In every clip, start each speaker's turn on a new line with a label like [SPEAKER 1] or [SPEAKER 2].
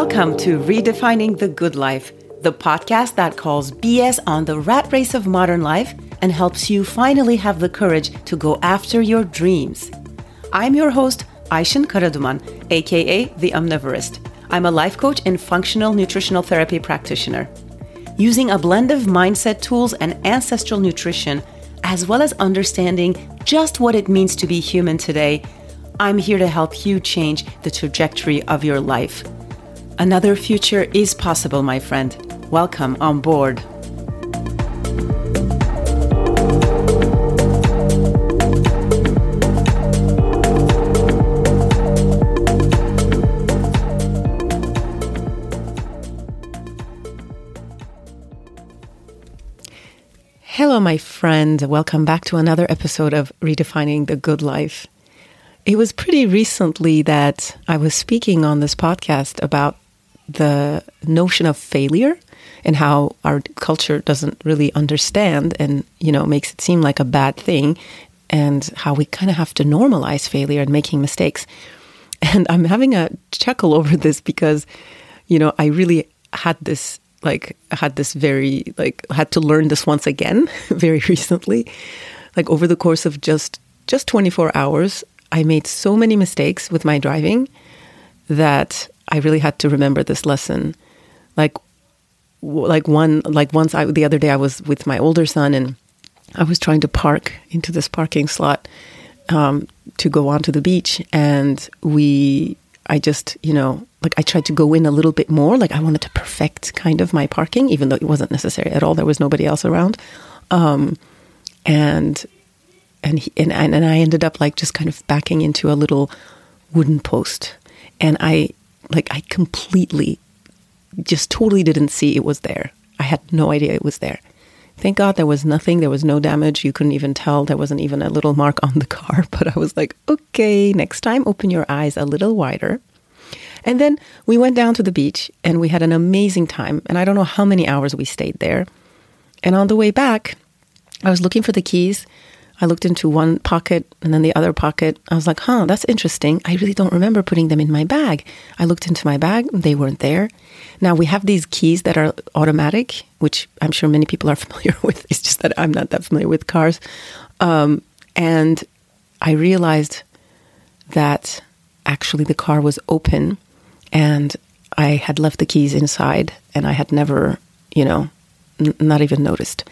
[SPEAKER 1] Welcome to Redefining the Good Life, the podcast that calls BS on the rat race of modern life and helps you finally have the courage to go after your dreams. I'm your host, Aishan Karaduman, aka The Omnivorist. I'm a life coach and functional nutritional therapy practitioner. Using a blend of mindset tools and ancestral nutrition, as well as understanding just what it means to be human today, I'm here to help you change the trajectory of your life. Another future is possible, my friend. Welcome on board. Hello, my friend. Welcome back to another episode of Redefining the Good Life. It was pretty recently that I was speaking on this podcast about the notion of failure and how our culture doesn't really understand and, you know, makes it seem like a bad thing and how we kind of have to normalize failure and making mistakes. And I'm having a chuckle over this because, you know, I really had this like had this very like had to learn this once again very recently. Like over the course of just just 24 hours, I made so many mistakes with my driving that I really had to remember this lesson. Like, like one, like once I, the other day I was with my older son and I was trying to park into this parking slot um, to go onto the beach, and we, I just, you know, like I tried to go in a little bit more. Like I wanted to perfect kind of my parking, even though it wasn't necessary at all. There was nobody else around, um, and and, he, and and I ended up like just kind of backing into a little wooden post, and I like I completely just totally didn't see it was there. I had no idea it was there. Thank God there was nothing. There was no damage. You couldn't even tell. There wasn't even a little mark on the car. But I was like, okay, next time open your eyes a little wider. And then we went down to the beach and we had an amazing time. And I don't know how many hours we stayed there. And on the way back, I was looking for the keys I looked into one pocket and then the other pocket. I was like, huh, that's interesting. I really don't remember putting them in my bag. I looked into my bag, they weren't there. Now we have these keys that are automatic, which I'm sure many people are familiar with. It's just that I'm not that familiar with cars. Um, and I realized that actually the car was open and I had left the keys inside and I had never, you know, n- not even noticed.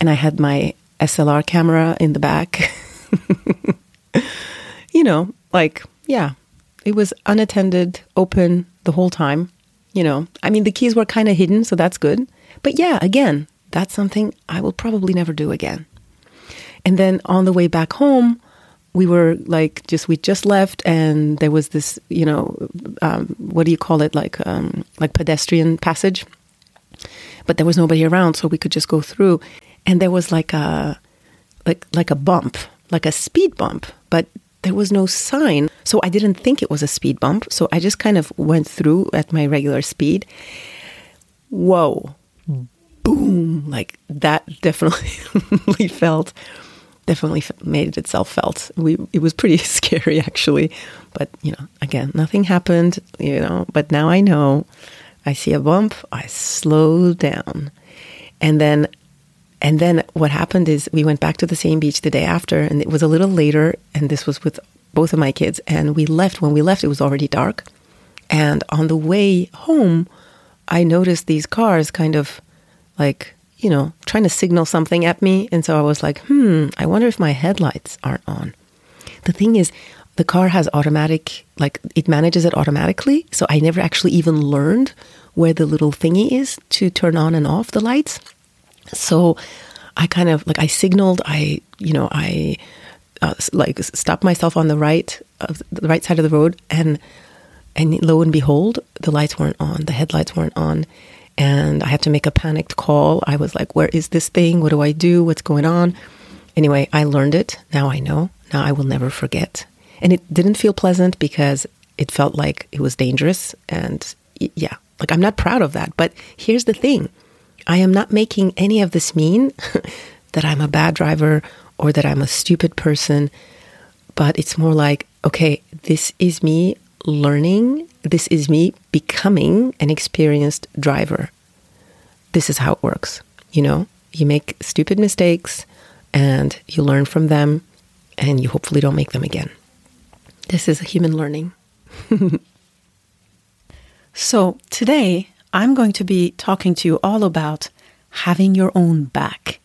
[SPEAKER 1] And I had my SLR camera in the back. you know, like, yeah, it was unattended, open the whole time. You know, I mean, the keys were kind of hidden, so that's good. But yeah, again, that's something I will probably never do again. And then on the way back home, we were like just we just left and there was this you know um, what do you call it like um, like pedestrian passage but there was nobody around so we could just go through and there was like a like like a bump, like a speed bump, but there was no sign. So I didn't think it was a speed bump. So I just kind of went through at my regular speed. Whoa. Boom. Like that definitely felt definitely made itself felt. We it was pretty scary actually, but you know, again, nothing happened, you know, but now I know I see a bump, I slow down. And then and then what happened is we went back to the same beach the day after, and it was a little later, and this was with both of my kids. And we left. When we left, it was already dark. And on the way home, I noticed these cars kind of like, you know, trying to signal something at me. And so I was like, hmm, I wonder if my headlights aren't on. The thing is, the car has automatic, like, it manages it automatically. So I never actually even learned where the little thingy is to turn on and off the lights. So I kind of like I signaled. I you know I uh, like stopped myself on the right of the right side of the road, and and lo and behold, the lights weren't on. The headlights weren't on, and I had to make a panicked call. I was like, "Where is this thing? What do I do? What's going on?" Anyway, I learned it. Now I know. Now I will never forget. And it didn't feel pleasant because it felt like it was dangerous. And yeah, like I'm not proud of that. But here's the thing I am not making any of this mean that I'm a bad driver or that I'm a stupid person, but it's more like, okay, this is me learning. This is me becoming an experienced driver. This is how it works. You know, you make stupid mistakes and you learn from them and you hopefully don't make them again. This is a human learning.
[SPEAKER 2] so, today I'm going to be talking to you all about having your own back.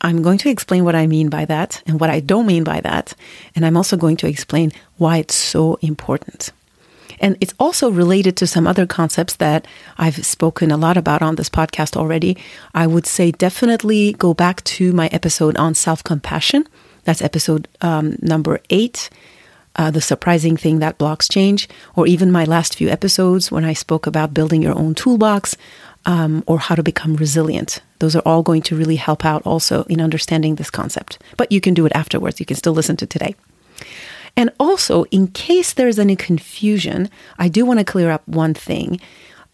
[SPEAKER 2] I'm going to explain what I mean by that and what I don't mean by that. And I'm also going to explain why it's so important. And it's also related to some other concepts that I've spoken a lot about on this podcast already. I would say definitely go back to my episode on self compassion. That's episode um, number eight. Uh, the surprising thing that blocks change, or even my last few episodes when I spoke about building your own toolbox um, or how to become resilient. Those are all going to really help out also in understanding this concept. But you can do it afterwards. You can still listen to today. And also, in case there's any confusion, I do want to clear up one thing.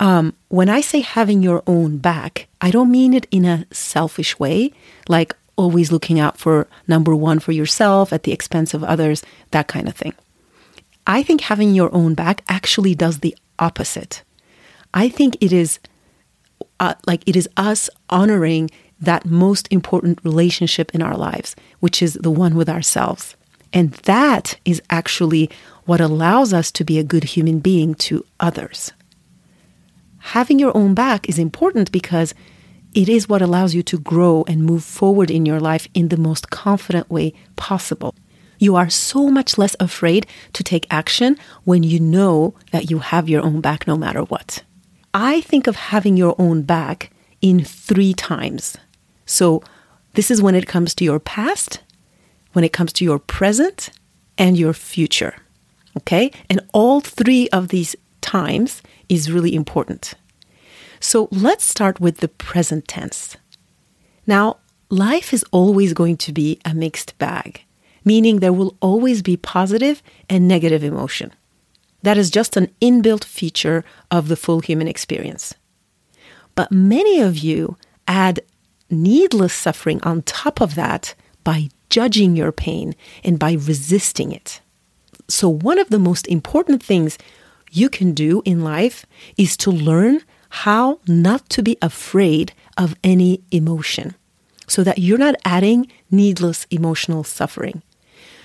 [SPEAKER 2] Um, when I say having your own back, I don't mean it in a selfish way, like always looking out for number one for yourself at the expense of others, that kind of thing. I think having your own back actually does the opposite. I think it is uh, like it is us honoring that most important relationship in our lives, which is the one with ourselves. And that is actually what allows us to be a good human being to others. Having your own back is important because it is what allows you to grow and move forward in your life in the most confident way possible. You are so much less afraid to take action when you know that you have your own back no matter what. I think of having your own back in three times. So, this is when it comes to your past, when it comes to your present and your future. Okay? And all three of these times is really important. So let's start with the present tense. Now, life is always going to be a mixed bag, meaning there will always be positive and negative emotion. That is just an inbuilt feature of the full human experience. But many of you add needless suffering on top of that by judging your pain and by resisting it. So, one of the most important things you can do in life is to learn how not to be afraid of any emotion so that you're not adding needless emotional suffering.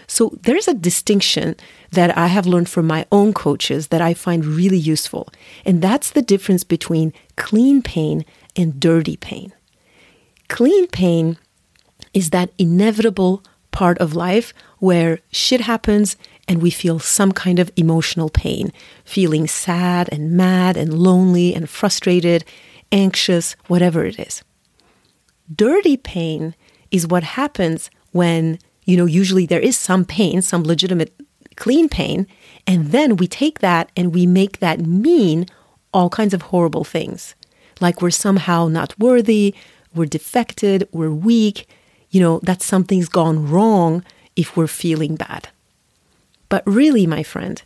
[SPEAKER 2] So, there's a distinction that I have learned from my own coaches that I find really useful, and that's the difference between clean pain and dirty pain. Clean pain is that inevitable part of life where shit happens and we feel some kind of emotional pain, feeling sad and mad and lonely and frustrated, anxious, whatever it is. Dirty pain is what happens when, you know, usually there is some pain, some legitimate clean pain, and then we take that and we make that mean all kinds of horrible things. Like we're somehow not worthy, we're defected, we're weak, you know, that something's gone wrong if we're feeling bad. But really, my friend,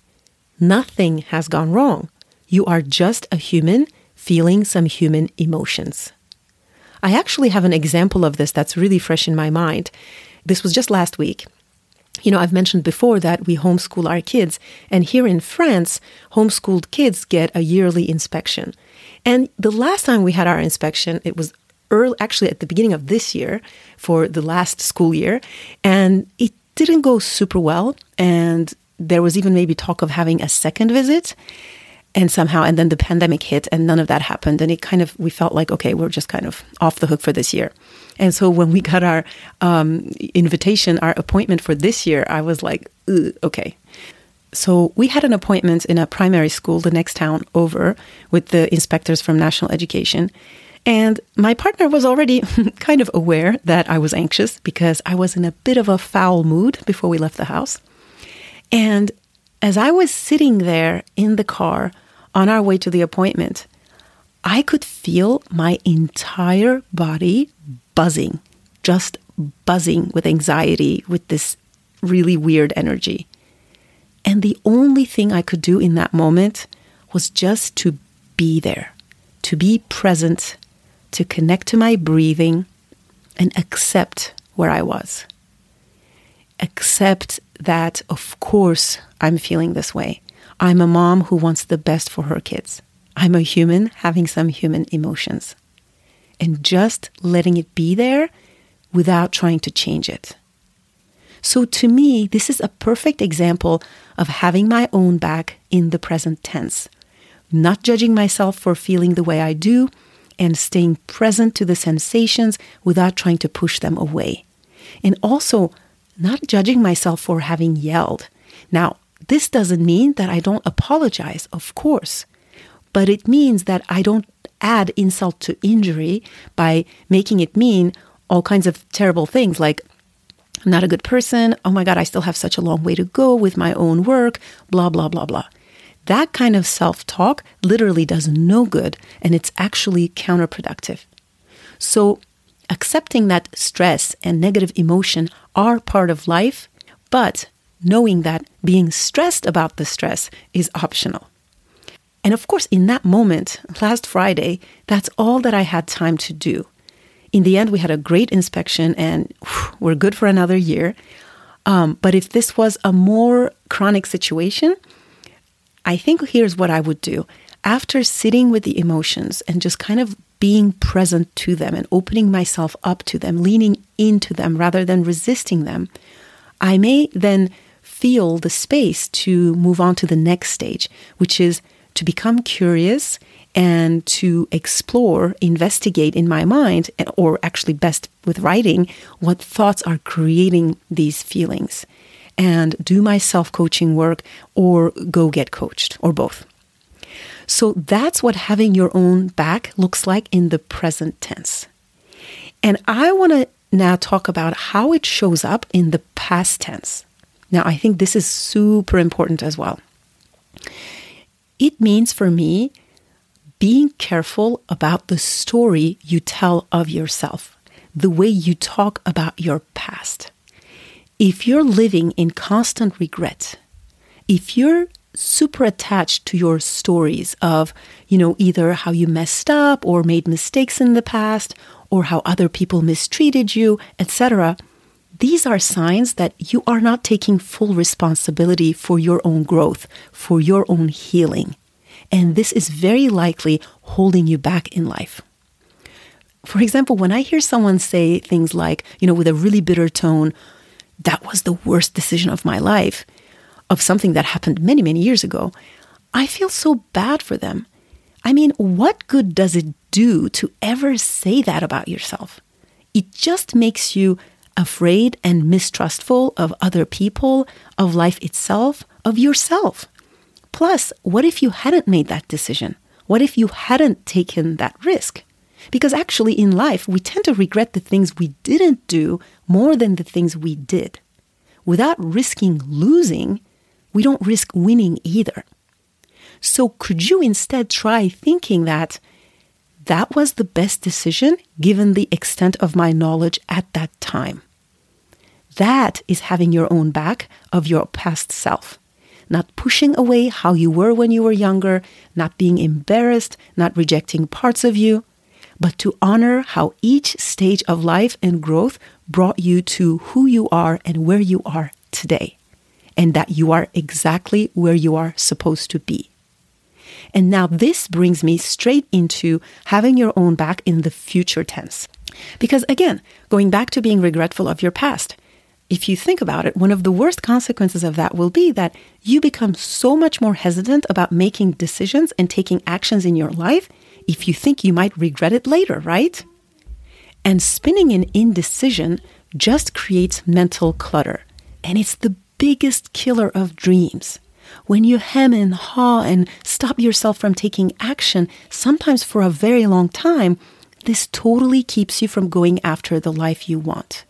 [SPEAKER 2] nothing has gone wrong. You are just a human feeling some human emotions. I actually have an example of this that's really fresh in my mind. This was just last week. You know, I've mentioned before that we homeschool our kids, and here in France, homeschooled kids get a yearly inspection. And the last time we had our inspection, it was early, actually at the beginning of this year for the last school year, and it didn't go super well. And there was even maybe talk of having a second visit. And somehow, and then the pandemic hit, and none of that happened. And it kind of, we felt like, okay, we're just kind of off the hook for this year. And so when we got our um, invitation, our appointment for this year, I was like, okay. So we had an appointment in a primary school the next town over with the inspectors from National Education. And my partner was already kind of aware that I was anxious because I was in a bit of a foul mood before we left the house. And as I was sitting there in the car on our way to the appointment, I could feel my entire body buzzing, just buzzing with anxiety, with this really weird energy. And the only thing I could do in that moment was just to be there, to be present to connect to my breathing and accept where I was. Accept that, of course, I'm feeling this way. I'm a mom who wants the best for her kids. I'm a human having some human emotions. And just letting it be there without trying to change it. So to me, this is a perfect example of having my own back in the present tense, not judging myself for feeling the way I do, and staying present to the sensations without trying to push them away. And also, not judging myself for having yelled. Now, this doesn't mean that I don't apologize, of course, but it means that I don't add insult to injury by making it mean all kinds of terrible things like, I'm not a good person. Oh my God, I still have such a long way to go with my own work, blah, blah, blah, blah. That kind of self talk literally does no good and it's actually counterproductive. So, accepting that stress and negative emotion are part of life, but knowing that being stressed about the stress is optional. And of course, in that moment, last Friday, that's all that I had time to do. In the end, we had a great inspection and whew, we're good for another year. Um, but if this was a more chronic situation, I think here's what I would do. After sitting with the emotions and just kind of being present to them and opening myself up to them, leaning into them rather than resisting them, I may then feel the space to move on to the next stage, which is to become curious and to explore, investigate in my mind, or actually best with writing, what thoughts are creating these feelings and do my self coaching work or go get coached or both. So that's what having your own back looks like in the present tense. And I want to now talk about how it shows up in the past tense. Now, I think this is super important as well. It means for me being careful about the story you tell of yourself, the way you talk about your past if you're living in constant regret, if you're super attached to your stories of, you know, either how you messed up or made mistakes in the past or how other people mistreated you, etc., these are signs that you are not taking full responsibility for your own growth, for your own healing. And this is very likely holding you back in life. For example, when I hear someone say things like, you know, with a really bitter tone, that was the worst decision of my life, of something that happened many, many years ago, I feel so bad for them. I mean, what good does it do to ever say that about yourself? It just makes you afraid and mistrustful of other people, of life itself, of yourself. Plus, what if you hadn't made that decision? What if you hadn't taken that risk? Because actually, in life, we tend to regret the things we didn't do more than the things we did. Without risking losing, we don't risk winning either. So, could you instead try thinking that that was the best decision given the extent of my knowledge at that time? That is having your own back of your past self. Not pushing away how you were when you were younger, not being embarrassed, not rejecting parts of you, but to honor how each stage of life and growth brought you to who you are and where you are today, and that you are exactly where you are supposed to be. And now this brings me straight into having your own back in the future tense. Because again, going back to being regretful of your past, if you think about it, one of the worst consequences of that will be that you become so much more hesitant about making decisions and taking actions in your life if you think you might regret it later, right? And spinning in indecision just creates mental clutter. And it's the biggest killer of dreams. When you hem and haw and stop yourself from taking action, sometimes for a very long time, this totally keeps you from going after the life you want.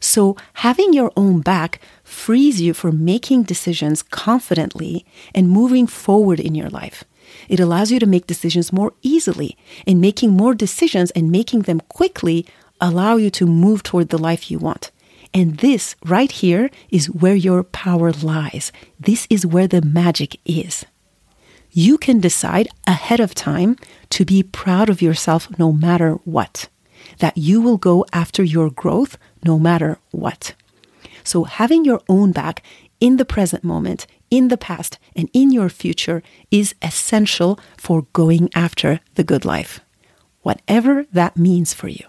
[SPEAKER 2] So, having your own back frees you from making decisions confidently and moving forward in your life. It allows you to make decisions more easily, and making more decisions and making them quickly allow you to move toward the life you want. And this right here is where your power lies. This is where the magic is. You can decide ahead of time to be proud of yourself no matter what, that you will go after your growth no matter what. So, having your own back in the present moment in the past and in your future is essential for going after the good life, whatever that means for you.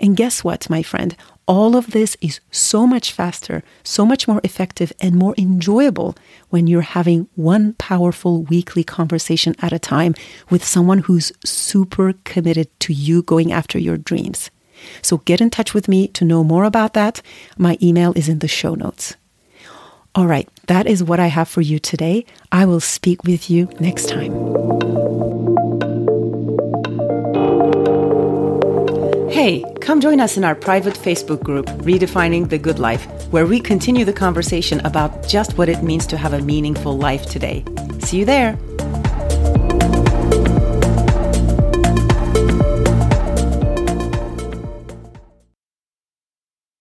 [SPEAKER 2] And guess what, my friend? All of this is so much faster, so much more effective, and more enjoyable when you're having one powerful weekly conversation at a time with someone who's super committed to you going after your dreams. So get in touch with me to know more about that. My email is in the show notes. All right, that is what I have for you today. I will speak with you next time. Hey, come join us in our private Facebook group, Redefining the Good Life, where we continue the conversation about just what it means to have a meaningful life today. See you there.